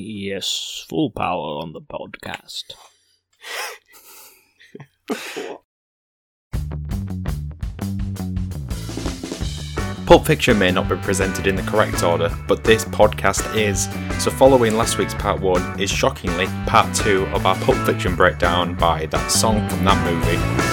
Yes, full power on the podcast. Pulp Fiction may not be presented in the correct order, but this podcast is. So, following last week's part one is shockingly part two of our Pulp Fiction breakdown by that song from that movie.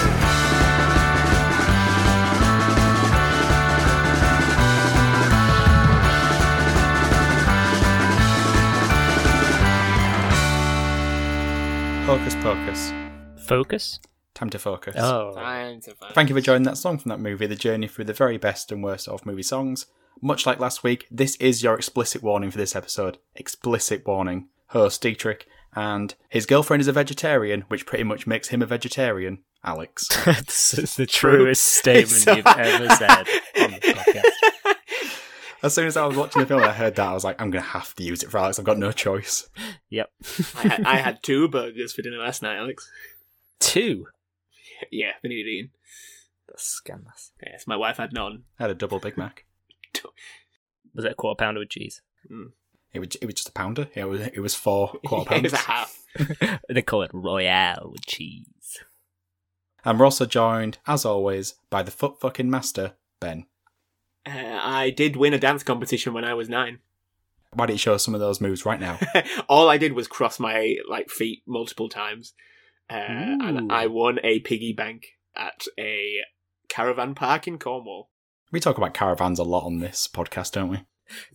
Hocus Pocus. Focus? Time to focus. Oh. Time to find. Thank you for joining that song from that movie, The Journey Through the Very Best and Worst of Movie Songs. Much like last week, this is your explicit warning for this episode. Explicit warning. Host Dietrich and his girlfriend is a vegetarian, which pretty much makes him a vegetarian. Alex. this is the truest statement you've ever said on the podcast. As soon as I was watching the film and I heard that, I was like, I'm going to have to use it for Alex. I've got no choice. Yep. I had, I had two burgers for dinner last night, Alex. Two. Yeah, been eating. That's scandalous. Yes, my wife had none. I had a double Big Mac. Was it a quarter pounder with cheese? Mm. It was, it was just a pounder. It was, it was four quarter it was pounds. a half. they call it Royale with cheese. And we're also joined, as always, by the foot fucking master, Ben. Uh, I did win a dance competition when I was nine. Why don't you show us some of those moves right now? All I did was cross my like feet multiple times, uh, and I won a piggy bank at a caravan park in Cornwall. We talk about caravans a lot on this podcast, don't we?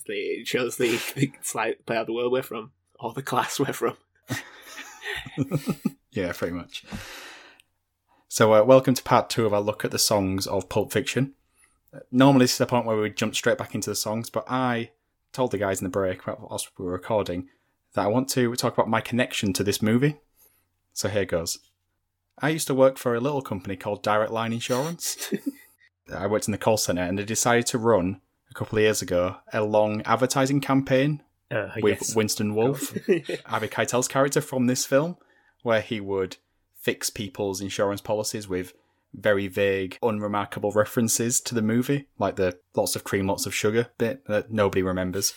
It shows the, the slight part of the world we're from, or the class we're from. Yeah, pretty much. So, uh, welcome to part two of our look at the songs of Pulp Fiction. Normally, this is the point where we would jump straight back into the songs, but I told the guys in the break, whilst we were recording, that I want to talk about my connection to this movie. So, here goes. I used to work for a little company called Direct Line Insurance. I worked in the call centre, and they decided to run a couple of years ago a long advertising campaign Uh, with yes. Winston Wolfe. Harvey Keitel's character from this film, where he would fix people's insurance policies with very vague, unremarkable references to the movie, like the lots of cream, lots of sugar bit that nobody remembers.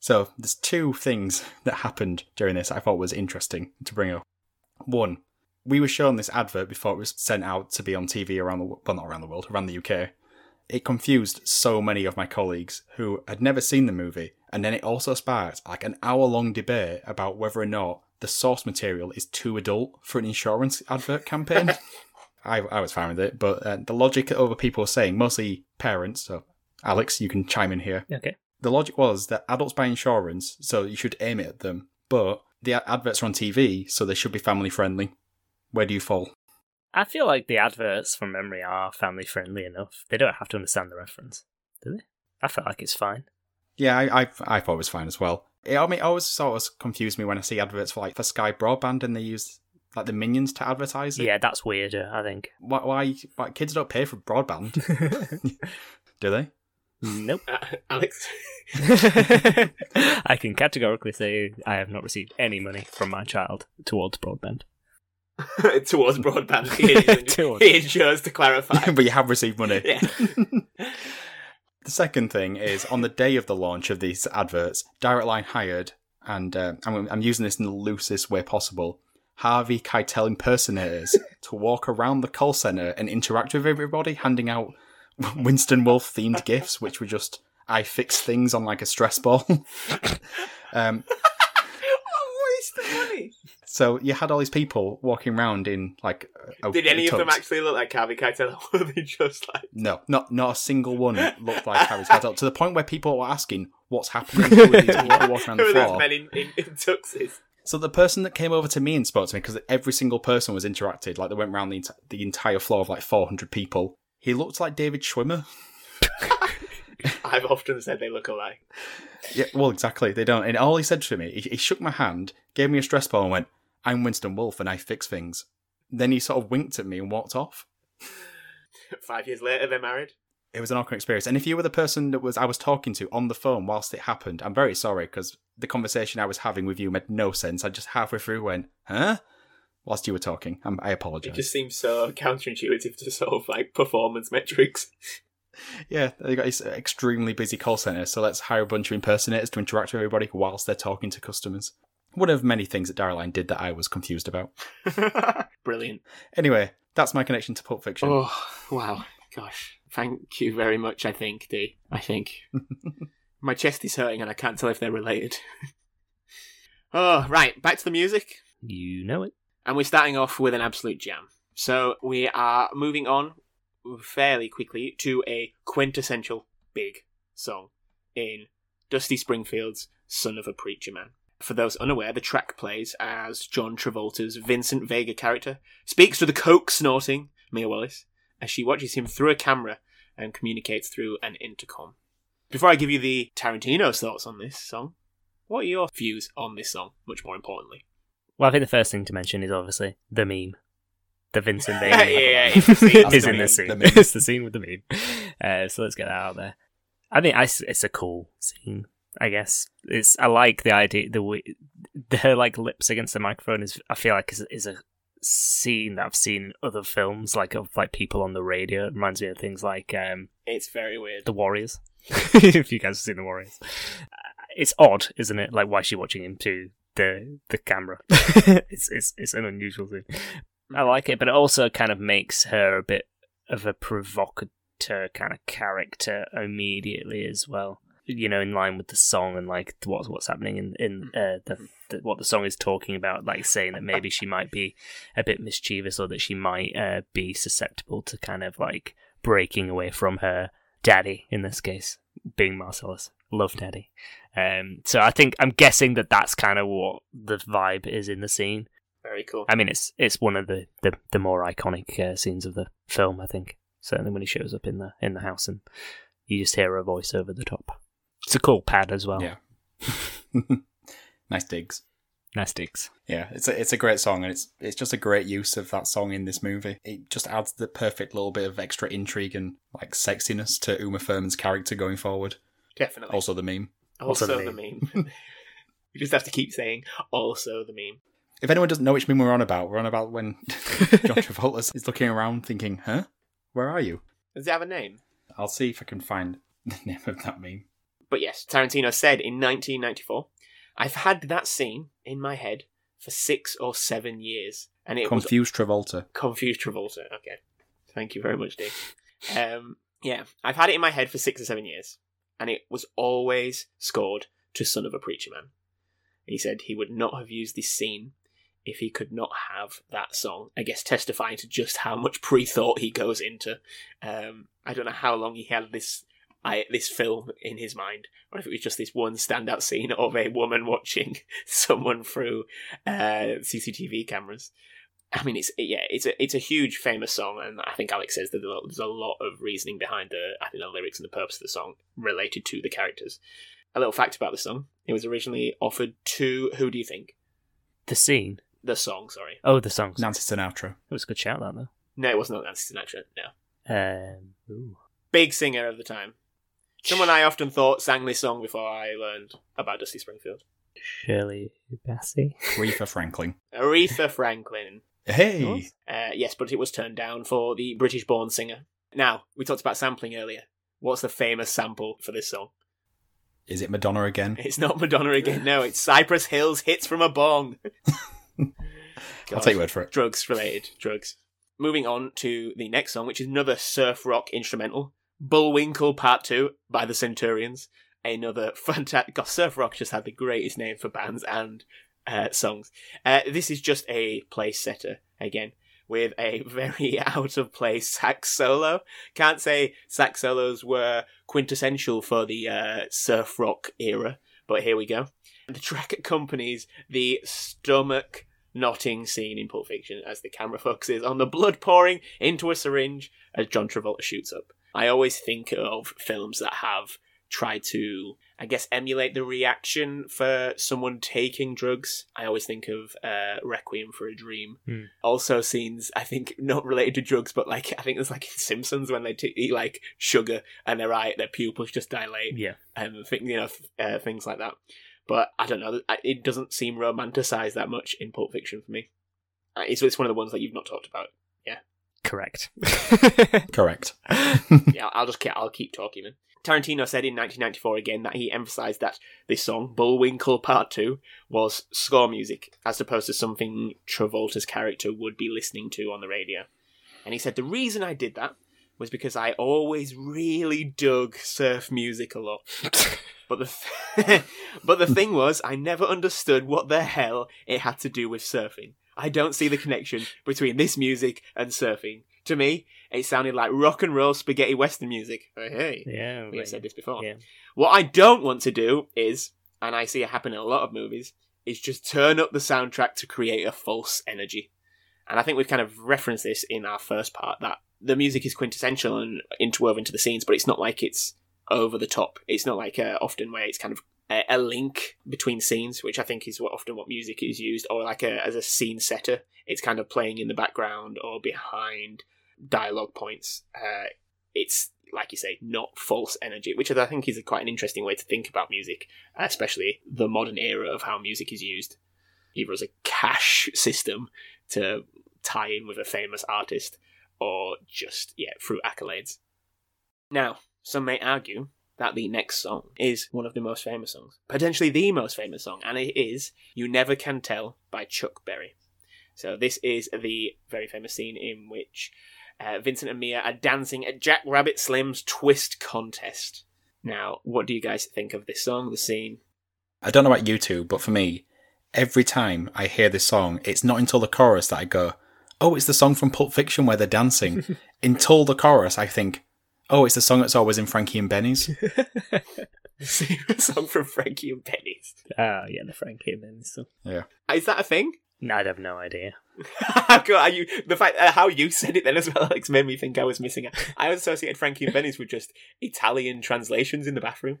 So there's two things that happened during this I thought was interesting to bring up. One, we were shown this advert before it was sent out to be on TV around the well, not around the world, around the UK. It confused so many of my colleagues who had never seen the movie, and then it also sparked like an hour long debate about whether or not the source material is too adult for an insurance advert campaign. I, I was fine with it, but uh, the logic that other people were saying, mostly parents, so Alex, you can chime in here. Okay. The logic was that adults buy insurance, so you should aim it at them, but the adverts are on TV, so they should be family friendly. Where do you fall? I feel like the adverts from memory are family friendly enough. They don't have to understand the reference, do they? I feel like it's fine. Yeah, I, I, I thought it was fine as well. It, I mean, it always sort of confused me when I see adverts for like for Sky Broadband and they use like the minions to advertise it. Yeah, that's weirder, I think. Why, why, why kids don't pay for broadband, do they? Nope. Uh, Alex, I can categorically say I have not received any money from my child towards broadband. towards broadband, he, Towards. he ensures to clarify. but you have received money. yeah. The second thing is on the day of the launch of these adverts, Direct Line hired, and uh, I'm, I'm using this in the loosest way possible, Harvey Keitel impersonators to walk around the call center and interact with everybody, handing out Winston Wolfe themed gifts, which were just I fix things on like a stress ball. um, what is the money? so you had all these people walking around in like. A, Did any of them actually look like Harvey Keitel? Or were they just like No, not not a single one looked like Harvey Keitel. To the point where people were asking, "What's happening?" Who are these people walking around the floor? men in, in, in tuxes? So the person that came over to me and spoke to me, because every single person was interacted, like they went around the, enti- the entire floor of like 400 people. He looked like David Schwimmer. I've often said they look alike. Yeah, well, exactly. They don't. And all he said to me, he, he shook my hand, gave me a stress ball, and went, "I'm Winston Wolfe, and I fix things." Then he sort of winked at me and walked off. Five years later, they're married. It was an awkward experience. And if you were the person that was I was talking to on the phone whilst it happened, I'm very sorry because the conversation I was having with you made no sense. I just halfway through went, "Huh?" Whilst you were talking, um, I apologize. It just seems so counterintuitive to sort of like performance metrics. Yeah, they got this extremely busy call center, so let's hire a bunch of impersonators to interact with everybody whilst they're talking to customers. One of many things that Direct Line did that I was confused about. Brilliant. Anyway, that's my connection to Pulp Fiction. Oh, wow. Gosh. Thank you very much, I think, D. I think. My chest is hurting and I can't tell if they're related. oh, right. Back to the music. You know it. And we're starting off with an absolute jam. So we are moving on fairly quickly to a quintessential big song in Dusty Springfield's Son of a Preacher Man. For those unaware, the track plays as John Travolta's Vincent Vega character speaks to the coke snorting Mia Wallace as she watches him through a camera and communicates through an intercom. Before I give you the Tarantino's thoughts on this song, what are your views on this song, much more importantly? Well, I think the first thing to mention is obviously the meme. The Vincent Yeah, Vega yeah, it's the scene. is the in meme, the scene. the meme. it's the scene with the meme. Uh, so let's get that out there. I think I s it's a cool scene. I guess it's. I like the idea. The way her like lips against the microphone is. I feel like is, is a scene that I've seen in other films, like of like people on the radio. It reminds me of things like um, It's very weird. the Warriors. if you guys have seen the Warriors, Uh, it's odd, isn't it? Like why is she watching him to the the camera? it's it's it's an unusual thing. I like it, but it also kind of makes her a bit of a provocateur kind of character immediately as well. You know, in line with the song and like what's what's happening in in uh, the, the what the song is talking about, like saying that maybe she might be a bit mischievous or that she might uh, be susceptible to kind of like breaking away from her daddy in this case, being Marcellus, love daddy. Um, so I think I'm guessing that that's kind of what the vibe is in the scene. Very cool. I mean, it's it's one of the the, the more iconic uh, scenes of the film. I think certainly when he shows up in the in the house and you just hear a voice over the top. It's a cool pad as well. Yeah. nice digs. nice digs. Yeah, it's a it's a great song, and it's it's just a great use of that song in this movie. It just adds the perfect little bit of extra intrigue and like sexiness to Uma Thurman's character going forward. Definitely. Also, the meme. Also, Also the the meme. we just have to keep saying also the meme. If anyone doesn't know which meme we're on about, we're on about when John Travolta is looking around, thinking, "Huh, where are you?" Does it have a name? I'll see if I can find the name of that meme. But yes, Tarantino said in 1994, I've had that scene in my head for six or seven years. And it was Confused Travolta. confused Travolta. Okay. Thank you very much, Dave. Um, yeah, I've had it in my head for six or seven years. And it was always scored to Son of a Preacher Man. He said he would not have used this scene if he could not have that song. I guess testifying to just how much pre-thought he goes into. Um, I don't know how long he had this I, this film in his mind, or if it was just this one standout scene of a woman watching someone through uh, CCTV cameras. I mean, it's yeah, it's a it's a huge famous song, and I think Alex says that there's a lot- there's a lot of reasoning behind the I think the lyrics and the purpose of the song related to the characters. A little fact about the song: it was originally offered to who do you think? The scene. The song, sorry. Oh, the song. Nancy Sinatra. It was a good shout, that though. No, it was not Nancy Sinatra. No. Um, ooh. big singer of the time. Someone I often thought sang this song before I learned about Dusty Springfield. Shirley Bassey. Aretha Franklin. Aretha Franklin. Hey, Uh, yes, but it was turned down for the British born singer. Now, we talked about sampling earlier. What's the famous sample for this song? is it Madonna again? It's not Madonna again, no, it's Cypress Hill's Hits from a Bong. I'll take your word for it. Drugs related, drugs. Moving on to the next song, which is another surf rock instrumental Bullwinkle Part 2 by the Centurions. Another fantastic. God, surf rock just had the greatest name for bands and uh, songs. Uh, this is just a place setter again with a very out of place sax solo. Can't say sax solos were quintessential for the uh, surf rock era, but here we go. The track accompanies the stomach knotting scene in Pulp Fiction as the camera focuses on the blood pouring into a syringe as John Travolta shoots up. I always think of films that have tried to, I guess, emulate the reaction for someone taking drugs. I always think of uh, Requiem for a Dream. Hmm. Also, scenes I think not related to drugs, but like I think there's like in Simpsons when they t- eat like sugar and their eye, their pupils just dilate Yeah. and th- you know f- uh, things like that. But I don't know. It doesn't seem romanticized that much in Pulp Fiction for me. Uh, It's, it's one of the ones that you've not talked about. Correct. Correct. yeah, I'll just keep, I'll keep talking then. Tarantino said in 1994 again that he emphasized that this song, Bullwinkle Part 2, was score music, as opposed to something Travolta's character would be listening to on the radio. And he said, The reason I did that was because I always really dug surf music a lot. but the th- but the thing was, I never understood what the hell it had to do with surfing. I don't see the connection between this music and surfing. To me, it sounded like rock and roll spaghetti western music. Oh, hey, yeah, we have said this before. Yeah. What I don't want to do is, and I see it happen in a lot of movies, is just turn up the soundtrack to create a false energy. And I think we've kind of referenced this in our first part that the music is quintessential and interwoven into the scenes, but it's not like it's over the top. It's not like uh, often where it's kind of a, a link between scenes, which I think is what often what music is used, or like a, as a scene setter. It's kind of playing in the background or behind dialogue points. Uh, it's like you say, not false energy, which I think is a, quite an interesting way to think about music, especially the modern era of how music is used, either as a cash system to tie in with a famous artist, or just yeah through accolades. Now, some may argue that the next song is one of the most famous songs, potentially the most famous song, and it is "You Never Can Tell" by Chuck Berry. So this is the very famous scene in which uh, Vincent and Mia are dancing at Jack Rabbit Slim's twist contest. Now, what do you guys think of this song, the scene? I don't know about you two, but for me, every time I hear this song, it's not until the chorus that I go, oh, it's the song from Pulp Fiction where they're dancing. until the chorus, I think, oh, it's the song that's always in Frankie and Benny's. the song from Frankie and Benny's. Ah, yeah, the Frankie and Benny's song. Yeah. Is that a thing? No, I'd have no idea. God, you, the fact uh, how you said it then as well, Alex, made me think I was missing it. I associated Frankie and Benny's with just Italian translations in the bathroom.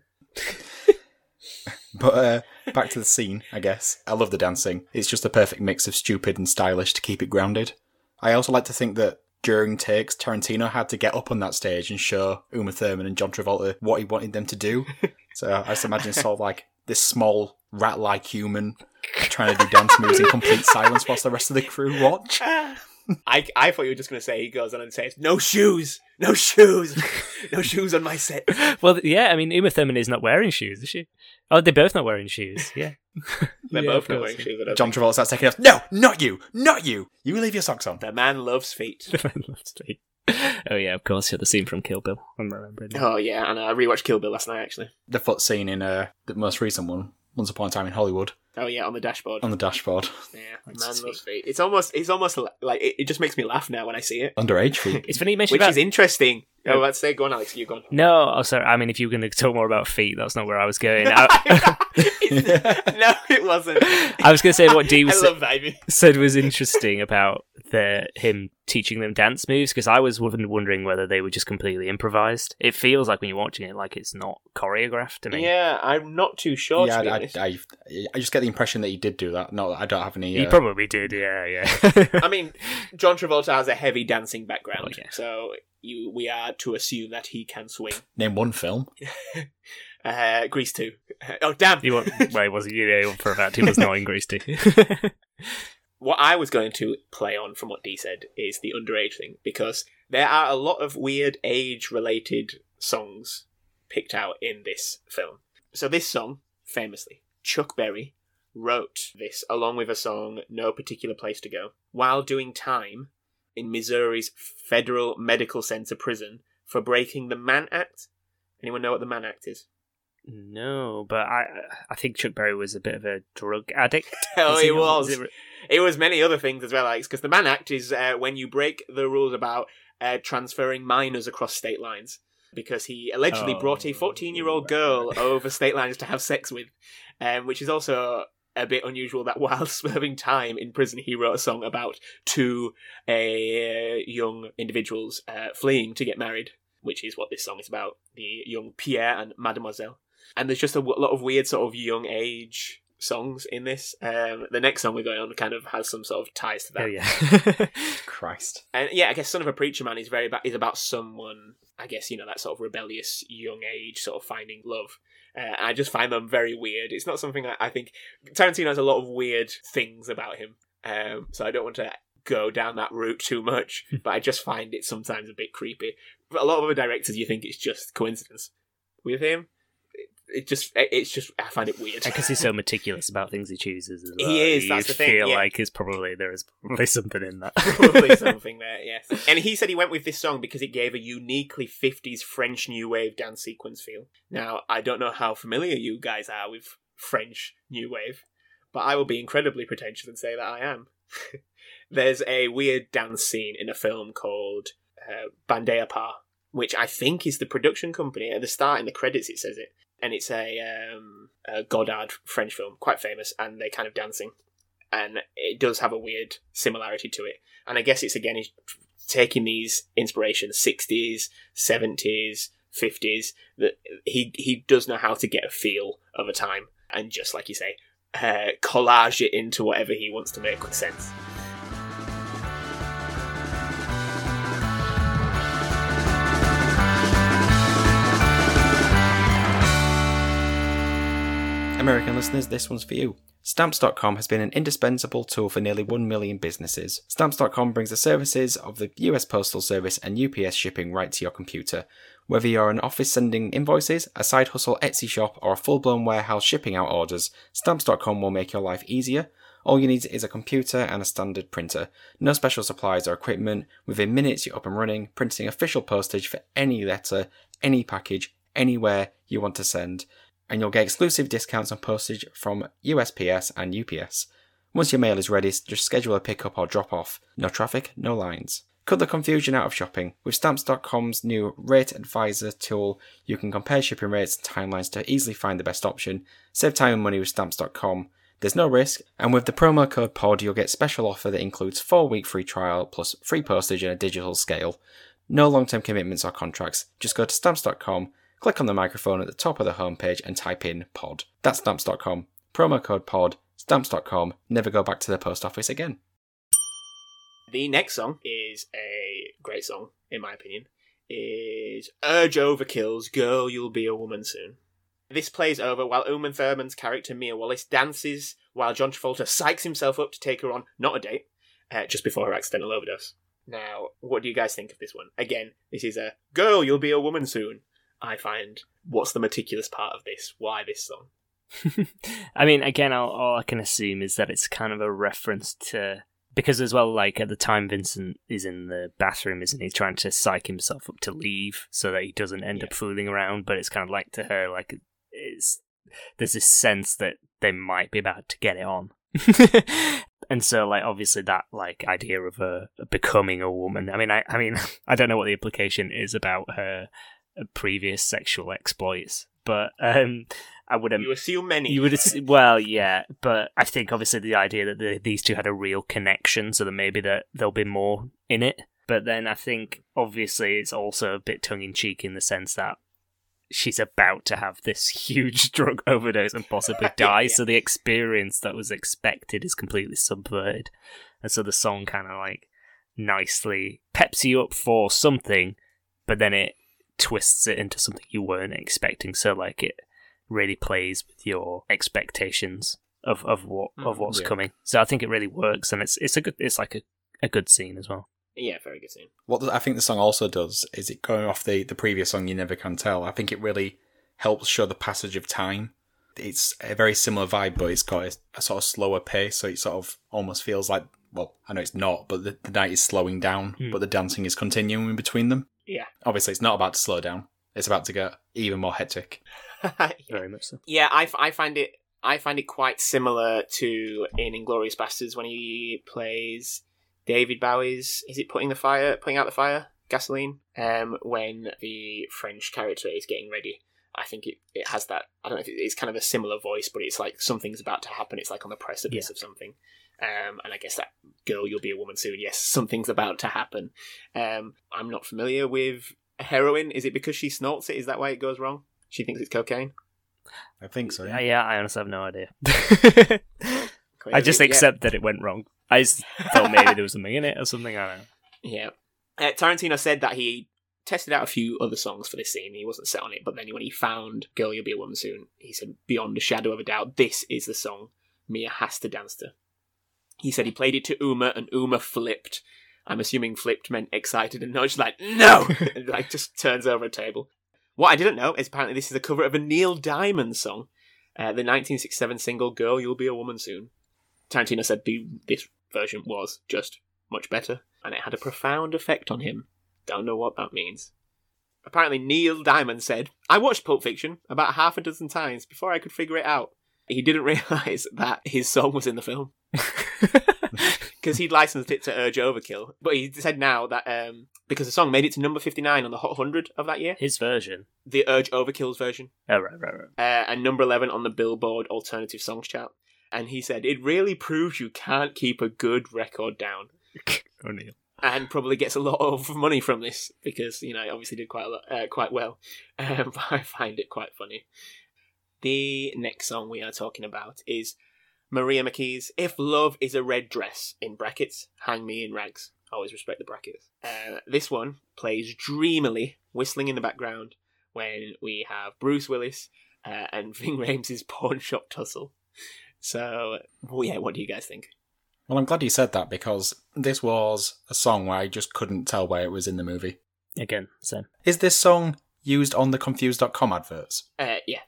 But uh, back to the scene, I guess. I love the dancing. It's just a perfect mix of stupid and stylish to keep it grounded. I also like to think that during takes, Tarantino had to get up on that stage and show Uma Thurman and John Travolta what he wanted them to do. So I just imagine sort of like this small rat-like human trying to do dance moves in complete silence whilst the rest of the crew watch. I I thought you were just going to say he goes on and says, "No shoes, no shoes, no shoes on my set." Well, yeah, I mean, Uma Thurman is not wearing shoes, is she? Oh, they're both not wearing shoes. Yeah, They're Yeah, both not wearing shoes. I don't John think. Travolta starts taking off. No, not you, not you. You leave your socks on. The man loves feet. oh yeah, of course. Yeah, the scene from Kill Bill. I'm remembering. now. Oh yeah, and I rewatched Kill Bill last night actually. The foot scene in uh, the most recent one, Once Upon a Time in Hollywood, Oh yeah, on the dashboard. on the dashboard. Yeah, That's man loves feet. It's almost, it's almost like it, it just makes me laugh now when I see it, Underage feet. It's funny you mentioned which about. is interesting. Oh, let's say, go on, Alex, you go on. No, oh sorry. I mean, if you were going to talk more about feet, that's not where I was going. I, no, it wasn't. I was going to say what Dee I was that. Said was interesting about the him teaching them dance moves because I was wondering whether they were just completely improvised. It feels like when you're watching it, like it's not choreographed to me. Yeah, I'm not too sure. yeah, to I, honest. I, I, I just get the impression that he did do that. No, I don't have any. He Uh, probably did. Yeah, yeah. I mean, John Travolta has a heavy dancing background, Oh, yeah. so you we are to assume that he can swing. name one film. Uh, Grease two. Oh damn! he was, well, he wasn't. You know, for a fact, he was not in Grease two. What I was going to play on from what Dee said is the underage thing because there are a lot of weird age-related songs picked out in this film. So this song, famously, Chuck Berry wrote this along with a song "No Particular Place to Go" while doing time in Missouri's Federal Medical Center prison for breaking the Mann Act. Anyone know what the Mann Act is? no, but I, I think Chuck Berry was a bit of a drug addict. Oh, he was. it- It was many other things as well, Alex, because the Mann Act is uh, when you break the rules about uh, transferring minors across state lines. Because he allegedly Oh, brought a 14 year old girl over state lines to have sex with, um, which is also a bit unusual that while serving time in prison, he wrote a song about two uh, young individuals uh, fleeing to get married, which is what this song is about the young Pierre and Mademoiselle. And there's just a lot of weird sort of young age songs in this. Um, the next song we're going on kind of has some sort of ties to that. Oh yeah. Christ. And yeah, I guess Son of a Preacher Man is very ba- is about someone, I guess, you know, that sort of rebellious young age, sort of finding love. Uh, I just find them very weird. It's not something I, I think Tarantino has a lot of weird things about him. Um, so I don't want to go down that route too much, but I just find it sometimes a bit creepy. But a lot of other directors, you think it's just coincidence. With him, it, just it's just I find it weird. Because he's so meticulous about things he chooses. As well. He is, You that's the thing, feel yeah. like it's probably there is probably something in that. Probably something there, yes. And he said he went with this song because it gave a uniquely 50s French new wave dance sequence feel. Now, I don't know how familiar you guys are with French new wave, but I will be incredibly pretentious and say that I am. There's a weird dance scene in a film called uh, Bande à part, which I think is the production company. At the start, in the credits, it says it. And it's a, um, a Godard French film, quite famous, and they're kind of dancing and it does have a weird similarity to it. And I guess it's again taking these inspirations, sixties, seventies, fifties. That he he does know how to get a feel of a time, and just like you say, uh, collage it into whatever he wants to make sense. Listeners, this one's for you. Stamps.com has been an indispensable tool for nearly 1 million businesses. Stamps.com brings the services of the US Postal Service and UPS shipping right to your computer. Whether you're an office sending invoices, a side hustle Etsy shop, or a full blown warehouse shipping out orders, Stamps.com will make your life easier. All you need is a computer and a standard printer. No special supplies or equipment. Within minutes, you're up and running, printing official postage for any letter, any package, anywhere you want to send and you'll get exclusive discounts on postage from USPS and UPS. Once your mail is ready, just schedule a pickup or drop off. No traffic, no lines. Cut the confusion out of shopping. With Stamps.com's new Rate Advisor tool, you can compare shipping rates and timelines to easily find the best option. Save time and money with Stamps.com. There's no risk, and with the promo code POD, you'll get special offer that includes 4 week free trial plus free postage and a digital scale. No long term commitments or contracts. Just go to Stamps.com, click on the microphone at the top of the homepage and type in POD. That's Stamps.com. Promo code POD. Stamps.com. Never go back to the post office again. The next song is a great song, in my opinion. Is Urge Overkill's "Girl, You'll Be a Woman Soon." This plays over while Uma Thurman's character Mia Wallace dances while John Travolta psychs himself up to take her on not a date, uh, just before her accidental overdose. Now, what do you guys think of this one? Again, this is a "Girl, You'll Be a Woman Soon." I find what's the meticulous part of this? Why this song? I mean, again, all, all I can assume is that it's kind of a reference to because as well, like at the time, Vincent is in the bathroom, isn't he, trying to psych himself up to leave so that he doesn't end up fooling around. But it's kind of like to her, like it's there's this sense that they might be about to get it on. and so like obviously that like idea of her becoming a woman i mean i i mean i don't know what the implication is about her previous sexual exploits but um i would You assume many. you would ass- well yeah but i think obviously the idea that the, these two had a real connection so that maybe that there'll be more in it but then i think obviously it's also a bit tongue-in-cheek in the sense that she's about to have this huge drug overdose and possibly die Yeah. so the experience that was expected is completely subverted and so the song kind of like nicely peps you up for something but then it twists it into something you weren't expecting so like it really plays with your expectations of, of what of Mm, what's yeah. coming so i think it really works and it's it's a good it's like a, a good scene as well yeah, very good scene. What I think the song also does is it going off the, the previous song, You Never Can Tell. I think it really helps show the passage of time. It's a very similar vibe, but it's got a, a sort of slower pace, so it sort of almost feels like, well, I know it's not, but the, the night is slowing down, Hmm. but the dancing is continuing between them. Yeah. Obviously, it's not about to slow down. It's about to get even more hectic. very much so Yeah, I, f- I find it I find it quite similar to in Inglourious Basterds when he plays David Bowie's. Is it putting the fire, putting out the fire, gasoline? Um, when the French character is getting ready, I think it, it has that. I don't know if it, it's kind of a similar voice, but it's like something's about to happen. It's like on the precipice of something. Um, and I guess that girl, you'll be a woman soon. Yes, something's about to happen. Um, I'm not familiar with heroin. Is it because she snorts it? Is that why it goes wrong? She thinks it's cocaine. I think so. yeah, yeah i honestly have no idea i just Yeah. accept that it went wrong i just thought maybe there was something in it or something i don't know Yeah. Uh, Tarantino said that he tested out a few other songs for this scene. He wasn't set on it, but then when he found Girl, You'll Be a Woman Soon, he said, beyond a shadow of a doubt, this is the song Mia has to dance to. He said he played it to Uma and Uma flipped. I'm assuming flipped meant excited and just like, no! and like just turns over a table. What I didn't know is apparently this is a cover of a Neil Diamond song, uh, the 1967 single Girl, You'll Be a Woman Soon. Tarantino said the, this version was just much better, and it had a profound effect on him. Don't know what that means. Apparently, Neil Diamond said, I watched Pulp Fiction about half a dozen times before I could figure it out. He didn't realise that his song was in the film. Because he'd licensed it to Urge Overkill. But he said now that um, because the song made it to number 59 on the Hot 100 of that year, His version. the Urge Overkill's version, Oh, right, right, right. uh, and number 11 on the Billboard Alternative Songs chart. And he said, It really proves you can't keep a good record down. O'Neill. and probably gets a lot of money from this because you know it obviously did quite a lot, uh, quite well. Um, I find it quite funny. The next song we are talking about is Maria McKee's "If Love Is a Red Dress" in brackets. Hang me in rags. Always respect the brackets. Uh, this one plays dreamily, whistling in the background when we have Bruce Willis uh, and Ving Rhames' pawn shop tussle. So, well, yeah, what do you guys think? Well, I'm glad you said that because this was a song where I just couldn't tell where it was in the movie. Again, same. Is this song used on the Confused.com adverts? Uh, yeah,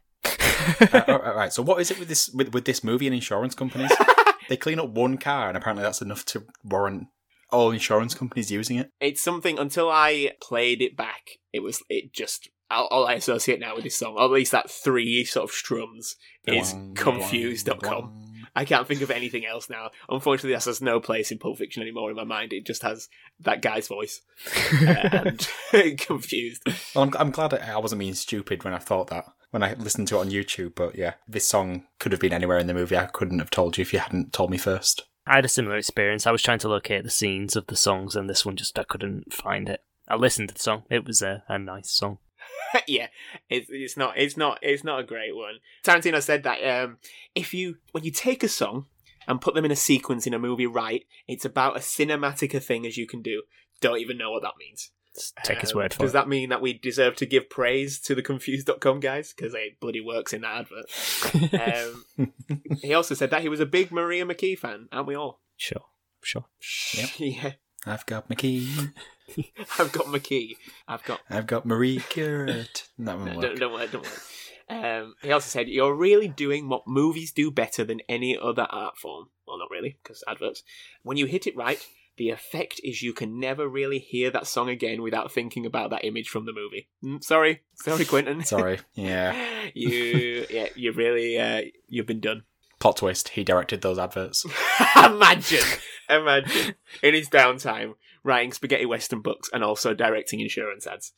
uh, all right, right, so what is it with this with, with this movie and insurance companies? they clean up one car, and apparently that's enough to warrant all insurance companies using it. it's something until I played it back, it was it just all, all I associate now with this song, or at least that three sort of strums, is confused.com. I can't think of anything else now. Unfortunately, that has no place in Pulp Fiction anymore in my mind. It just has that guy's voice uh, and confused. Well, I'm, I'm glad I wasn't being stupid when I thought that when I listened to it on YouTube. But yeah, this song could have been anywhere in the movie. I couldn't have told you if you hadn't told me first. I had a similar experience. I was trying to locate the scenes of the songs, and this one just I couldn't find it. I listened to the song. It was a, a nice song. yeah, it's it's not it's not it's not a great one. Tarantino said that um, if you when you take a song and put them in a sequence in a movie right, it's about as cinematic a thing as you can do. Don't even know what that means. Just take his Um, word for Does it. Does that mean that we deserve to give praise to the Confused.com guys? Because it bloody works in that advert. um, he also said that he was a big Maria McKee fan, aren't we all? Sure, sure. Yep. yeah. I've got my key. I've got McKee. I've got I've got Marie Curie. That won't No, work. don't, don't worry, don't worry. Um, he also said, You're really doing what movies do better than any other art form. Well, not really, because adverts. When you hit it right, the effect is you can never really hear that song again without thinking about that image from the movie. Mm, sorry, sorry, Quentin. Sorry. Yeah. you, yeah, you really, uh, you've been done. Plot twist. He directed those adverts. imagine, imagine in his downtime writing spaghetti western books and also directing insurance ads.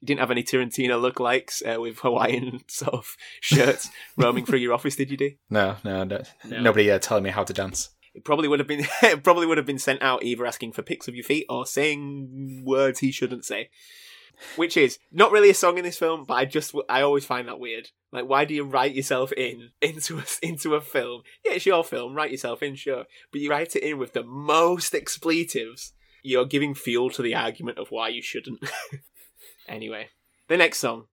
You didn't have any Tarantino lookalikes uh, with Hawaiian sort of shirts roaming through your office, did you? Do No, no, no. No. nobody uh, telling me how to dance. It probably would have been it probably would have been sent out either asking for pics of your feet or saying words he shouldn't say. Which is not really a song in this film, but I just I always find that weird. Like, why do you write yourself in into a into a film? Yeah, it's your film. Write yourself in, sure, but you write it in with the most expletives. You're giving fuel to the argument of why you shouldn't. anyway, the next song,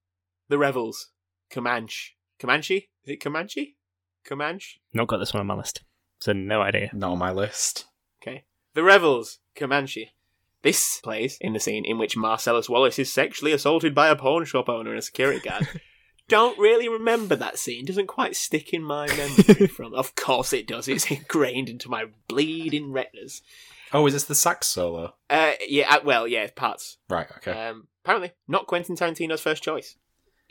"The Revels," Comanche. Comanche? Is it Comanche? Comanche? Not got this one on my list, so no idea. Not on my list. Okay. The Revels, Comanche. This plays in the scene in which Marcellus Wallace is sexually assaulted by a pawn shop owner and a security guard. Don't really remember that scene. Doesn't quite stick in my memory from. Of course it does. It's ingrained into my bleeding retinas. Oh, is this the sax solo? Uh, yeah. uh, Well, yeah. Parts. Right. Okay. Um, apparently, not Quentin Tarantino's first choice.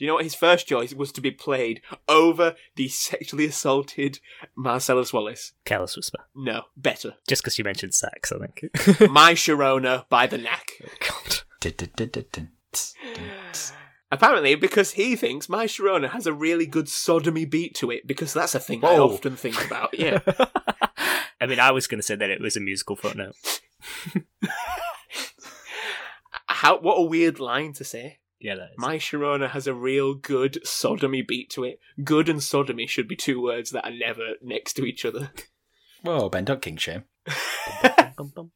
Do you know what his first choice was to be played over the sexually assaulted Marcellus Wallace? Careless Whisper. No, better. Just because you mentioned sex, I think. My Sharona by the Knack. Oh, God. Apparently, because he thinks My Sharona has a really good sodomy beat to it, because that's a thing I often think about. Yeah. I mean, I was going to say that it was a musical footnote. How? What a weird line to say. Yeah, that is. My Sharona has a real good sodomy beat to it. Good and sodomy should be two words that are never next to each other. Whoa, Ben, don't king shame. Bum, bum.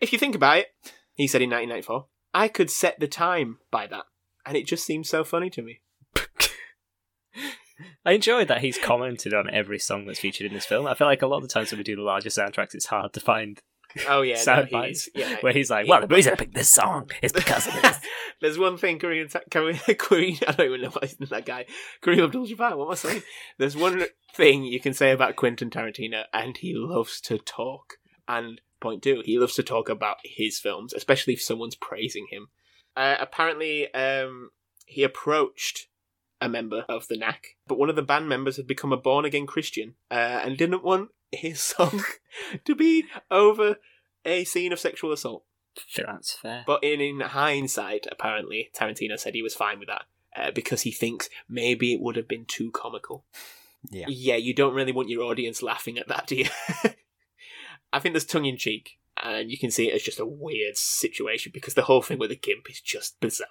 If you think about it, he said in 1994, I could set the time by that, and it just seems so funny to me. I enjoyed that he's commented on every song that's featured in this film. I feel like a lot of the times when we do the larger soundtracks, it's hard to find Oh yeah, sound no, bites he's, yeah. where he's like, "Well, the reason I picked this song is because of this." There's one thing Kareem, Kareem, I don't even know why isn't that guy. Kareem Abdul-Jabbar, what am I saying? There's one thing you can say about Quentin Tarantino, and he loves to talk. And point two, he loves to talk about his films, especially if someone's praising him. Uh, apparently, um, he approached a member of the Knack, but one of the band members had become a born-again Christian uh, and didn't want his song to be over a scene of sexual assault. That's fair. But in, in hindsight, apparently, Tarantino said he was fine with that uh, because he thinks maybe it would have been too comical. Yeah. Yeah, you don't really want your audience laughing at that, do you? I think there's tongue in cheek, and you can see it as just a weird situation because the whole thing with the gimp is just bizarre.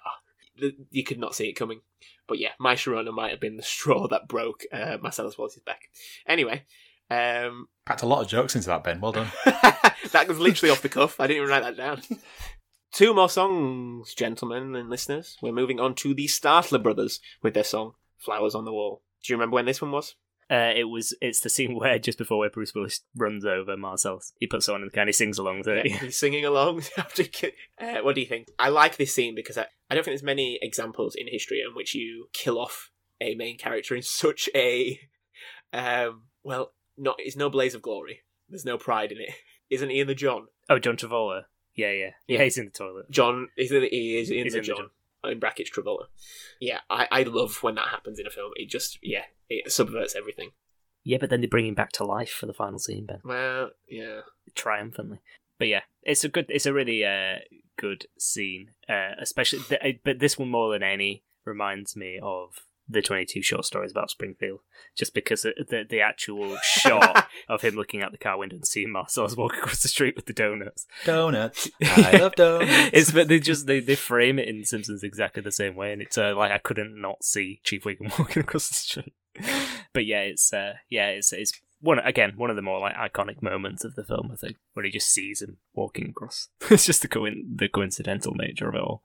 You could not see it coming. But yeah, my Sharona might have been the straw that broke uh, Marcellus Wallace's back. Anyway, um, Packed a lot of jokes into that, Ben. Well done. that was literally off the cuff. I didn't even write that down. Two more songs, gentlemen and listeners. We're moving on to the Statler Brothers with their song "Flowers on the Wall." Do you remember when this one was? Uh, it was. It's the scene where just before where Bruce Willis runs over Marcel, he puts on in the car and he sings along to it. He's singing along. after uh, what do you think? I like this scene because I, I don't think there's many examples in history in which you kill off a main character in such a um well, not it's no blaze of glory. There's no pride in it. Isn't he in the John? Oh, John Travolta. Yeah, yeah, Yeah. He's in the toilet. John is in, he is in He's the in the John. John. In brackets Travolta. Yeah, I, I love when that happens in a film. It just yeah, it subverts everything. Yeah, but then they bring him back to life for the final scene, Ben, Well, yeah. triumphantly. But yeah, it's a good. It's a really uh, good scene, uh, especially. Th- but this one more than any reminds me of the twenty-two short stories about Springfield, just because the the, actual shot of him looking out the car window and seeing Marcellus walk across the street with the donuts. Donuts. I love donuts. it's but they just they, they frame it in Simpsons exactly the same way, and it's uh, like I couldn't not see Chief Wiggum walking across the street. But yeah, it's uh, yeah, it's it's one again one of the more like iconic moments of the film. I think when he just sees him walking across. it's just the coin the coincidental nature of it all.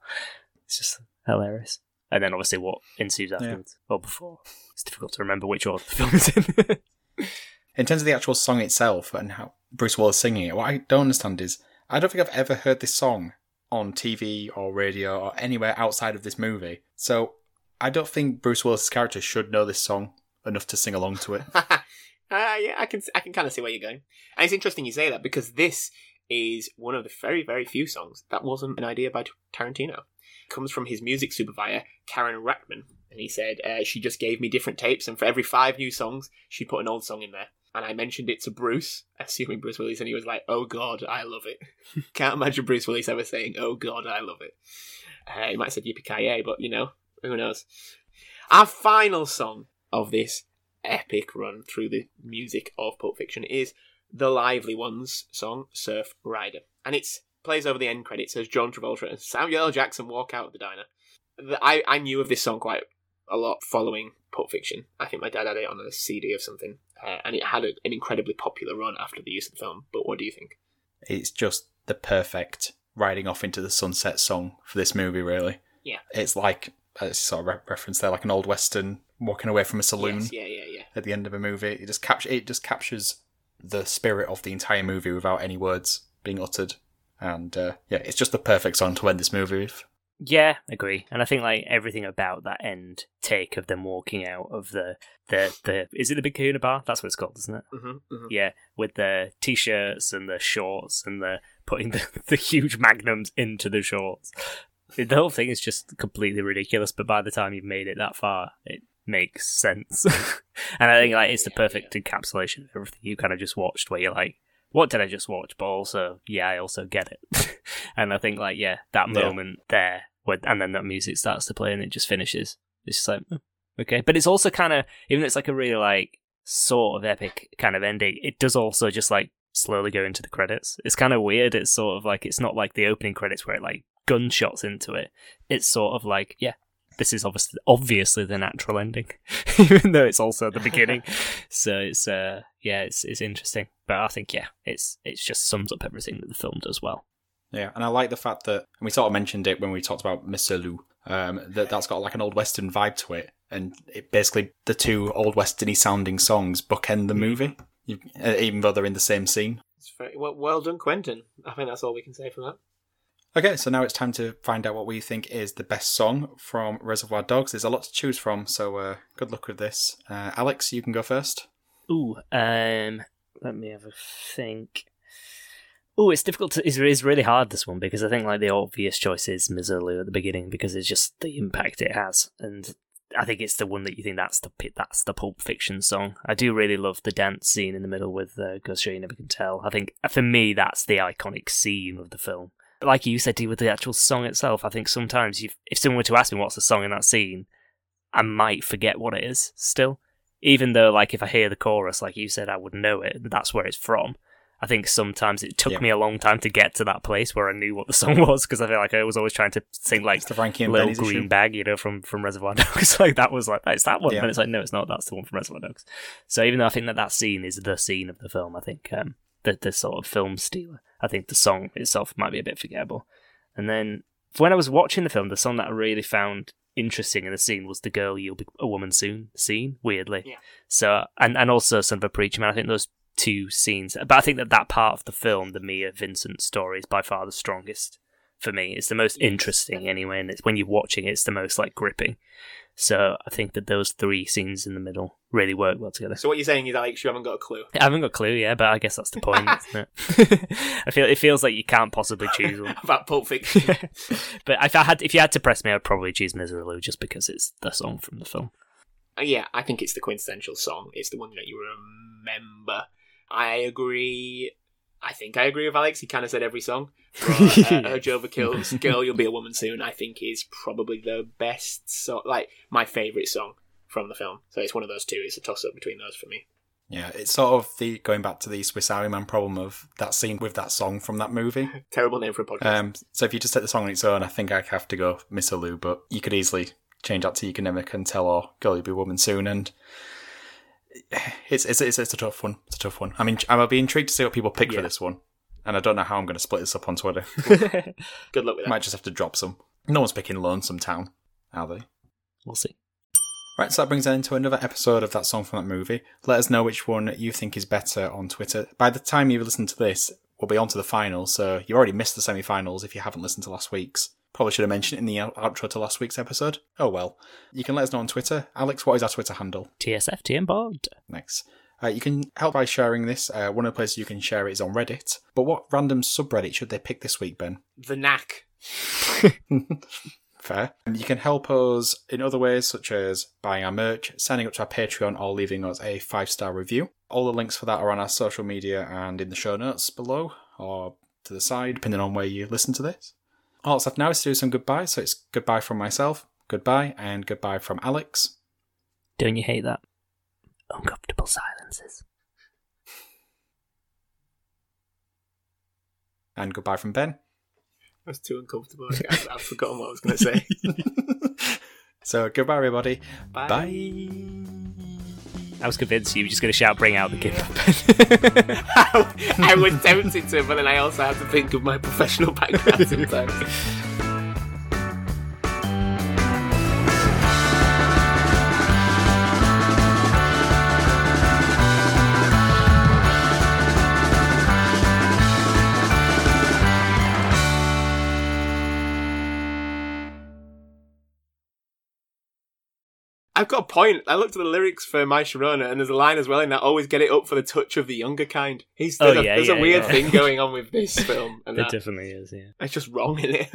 It's just hilarious. And then obviously what ensues afterwards or before. It's difficult to remember which order the film is in. In terms of the actual song itself and how Bruce Willis singing it, what I don't understand is I don't think I've ever heard this song on TV or radio or anywhere outside of this movie. So I don't think Bruce Willis' character should know this song enough to sing along to it. uh, yeah, I can I can kind of see where you're going, and it's interesting you say that because this is one of the very very few songs that wasn't an idea by Tarantino. It comes from his music supervisor Karyn Rachtman, and he said uh, she just gave me different tapes, and for every five new songs, she put an old song in there. And I mentioned it to Bruce, assuming Bruce Willis, and he was like, "Oh God, I love it." Can't imagine Bruce Willis ever saying, "Oh God, I love it." Uh, he might have said "Yippee but you know, who knows? Our final song of this epic run through the music of Pulp Fiction is the Lively Ones song "Surf Rider," and it plays over the end credits as John Travolta and Samuel L. Jackson walk out of the diner. I I knew of this song quite a lot following Pulp Fiction. I think my dad had it on a CD of something, uh, and it had a, an incredibly popular run after the use of the film. But what do you think? It's just the perfect riding off into the sunset song for this movie, really. Yeah. It's like, it's sort of re- reference there, like an old western walking away from a saloon Yes, yeah, yeah, yeah. at the end of a movie. It just capture it just captures the spirit of the entire movie without any words being uttered. And uh, yeah, it's just the perfect song to end this movie with. Yeah, agree. And I think like everything about that end take of them walking out of the the the is it the Big Kahuna Bar? That's what it's called, isn't it? hmm hmm Yeah, with the t-shirts and the shorts and the putting the, the huge magnums into the shorts. The whole thing is just completely ridiculous. But by the time you've made it that far, it makes sense. and I think like it's the perfect encapsulation of everything you kind of just watched, where you're like, "What did I just watch?" But also, yeah, I also get it. and I think like yeah, that Yeah. moment there, where, and then that music starts to play and it just finishes. It's just like, oh, okay. But it's also kind of, even though it's like a really like sort of epic kind of ending, it does also just like slowly go into the credits. It's kind of weird. It's sort of like, it's not like the opening credits where it like gunshots into it. It's sort of like, yeah, this is obviously obviously the natural ending, even though it's also the beginning. so it's uh yeah, it's it's interesting. But I think yeah, it's it's just sums up everything that the film does well. Yeah, and I like the fact that, and we sort of mentioned it when we talked about Misirlou, um, that that's got like an old western vibe to it. and it basically the two old westerny sounding songs bookend the movie, you, uh, even though they're in the same scene. It's very well, well done, Quentin. I think that's all we can say for that. Okay, so now it's time to find out what we think is the best song from Reservoir Dogs. There's a lot to choose from, so uh, good luck with this. Uh, Alex, you can go first. Ooh, um, let me have a think. Ooh, it's difficult to. It's, it's really hard this one because I think like the obvious choice is Misirlou at the beginning because it's just the impact it has, and I think it's the one that you think that's the that's the Pulp Fiction song. I do really love the dance scene in the middle with uh, "Goes Show You Never Can Tell." I think for me that's the iconic scene of the film. Like you said, with the actual song itself, I think sometimes if someone were to ask me what's the song in that scene, I might forget what it is still. Even though, like, if I hear the chorus, like you said, I would know it. That's where it's from. I think sometimes it took Yeah. me a long time to get to that place where I knew what the song was because I feel like I was always trying to sing like It's the Frankie and little Benny's green issue. bag, you know, from from Reservoir Dogs. like that was like it's that one, Yeah. and it's like no, it's not. That's the one from Reservoir Dogs. So even though I think that that scene is the scene of the film, I think um, the the sort of film stealer. I think the song itself might be a bit forgettable. And then when I was watching the film, the song that I really found interesting in the scene was the "Girl, You'll Be a Woman Soon" scene. Weirdly, Yeah. So and and also "Son of a Preacher Man." I think those two scenes, but I think that that part of the film, the Mia Vincent story, is by far the strongest for me. It's the most interesting anyway, and it's when you're watching it, it's the most like gripping. So I think that those three scenes in the middle really work well together. So what you're saying is, Alex, you haven't got a clue. I haven't got a clue, yeah, but I guess that's the point, isn't it? I feel it feels like you can't possibly choose one. About Pulp Fiction. but if I had, if you had to press me, I'd probably choose Misirlou just because it's the song from the film. Uh, yeah, I think it's the quintessential song. It's the one that you remember. I agree. I think I agree with Alex. He kind of said every song. But, uh, Urge Overkill's "Girl, You'll Be a Woman Soon." I think is probably the best song, like my favorite song from the film. So it's one of those two. It's a toss up between those for me. Yeah, it's sort of the going back to the Swiss Army Man problem of that scene with that song from that movie. Terrible name for a podcast. Um, so if you just take the song on its own, I think I have to go Misirlou, but you could easily change that to You Can Never Can Tell or Girl You'll Be a Woman Soon, and it's it's it's, it's a tough one. It's a tough one. I mean, I'll be intrigued to see what people pick Yeah. for this one, and I don't know how I'm going to split this up on Twitter. Good luck with that. Might just have to drop some. No one's picking Lonesome Town, are they? we'll see. Right, so that brings us into another episode of that song from that movie. Let us know which one you think is better on Twitter. By the time you listen to this, we'll be on to the final, so you already missed the semi finals if you haven't listened to last week's. Probably should have mentioned it in the outro to last week's episode. Oh well. You can let us know on Twitter. Alex, what is our Twitter handle? TSF TM Pod. Next. Uh, you can help by sharing this. Uh, one of the places you can share it is on Reddit. But what random subreddit should they pick this week, Ben? The Knack. Fair. And you can help us in other ways, such as buying our merch, signing up to our Patreon, or leaving us a five star review. All the links for that are on our social media and in the show notes below, or to the side, depending on where you listen to this. All that's left now is to do some goodbye. So it's goodbye from myself, goodbye, and goodbye from Alex. Don't you hate that? Uncomfortable silences. And goodbye from Ben. That's too uncomfortable. I've, I've forgotten what I was going to say. so goodbye, everybody. Bye. Bye. I was convinced you were just going to shout, "Bring out the kid." I was tempted to, but then I also have to think of my professional background sometimes. I've got a point. I looked at the lyrics for My Sharona, and there's a line as well in that always get it up for the touch of the younger kind. He's Oh, there's, a, yeah, there's yeah, a weird yeah. thing going on with this film, and it that, definitely is. Yeah. it's just wrong in it.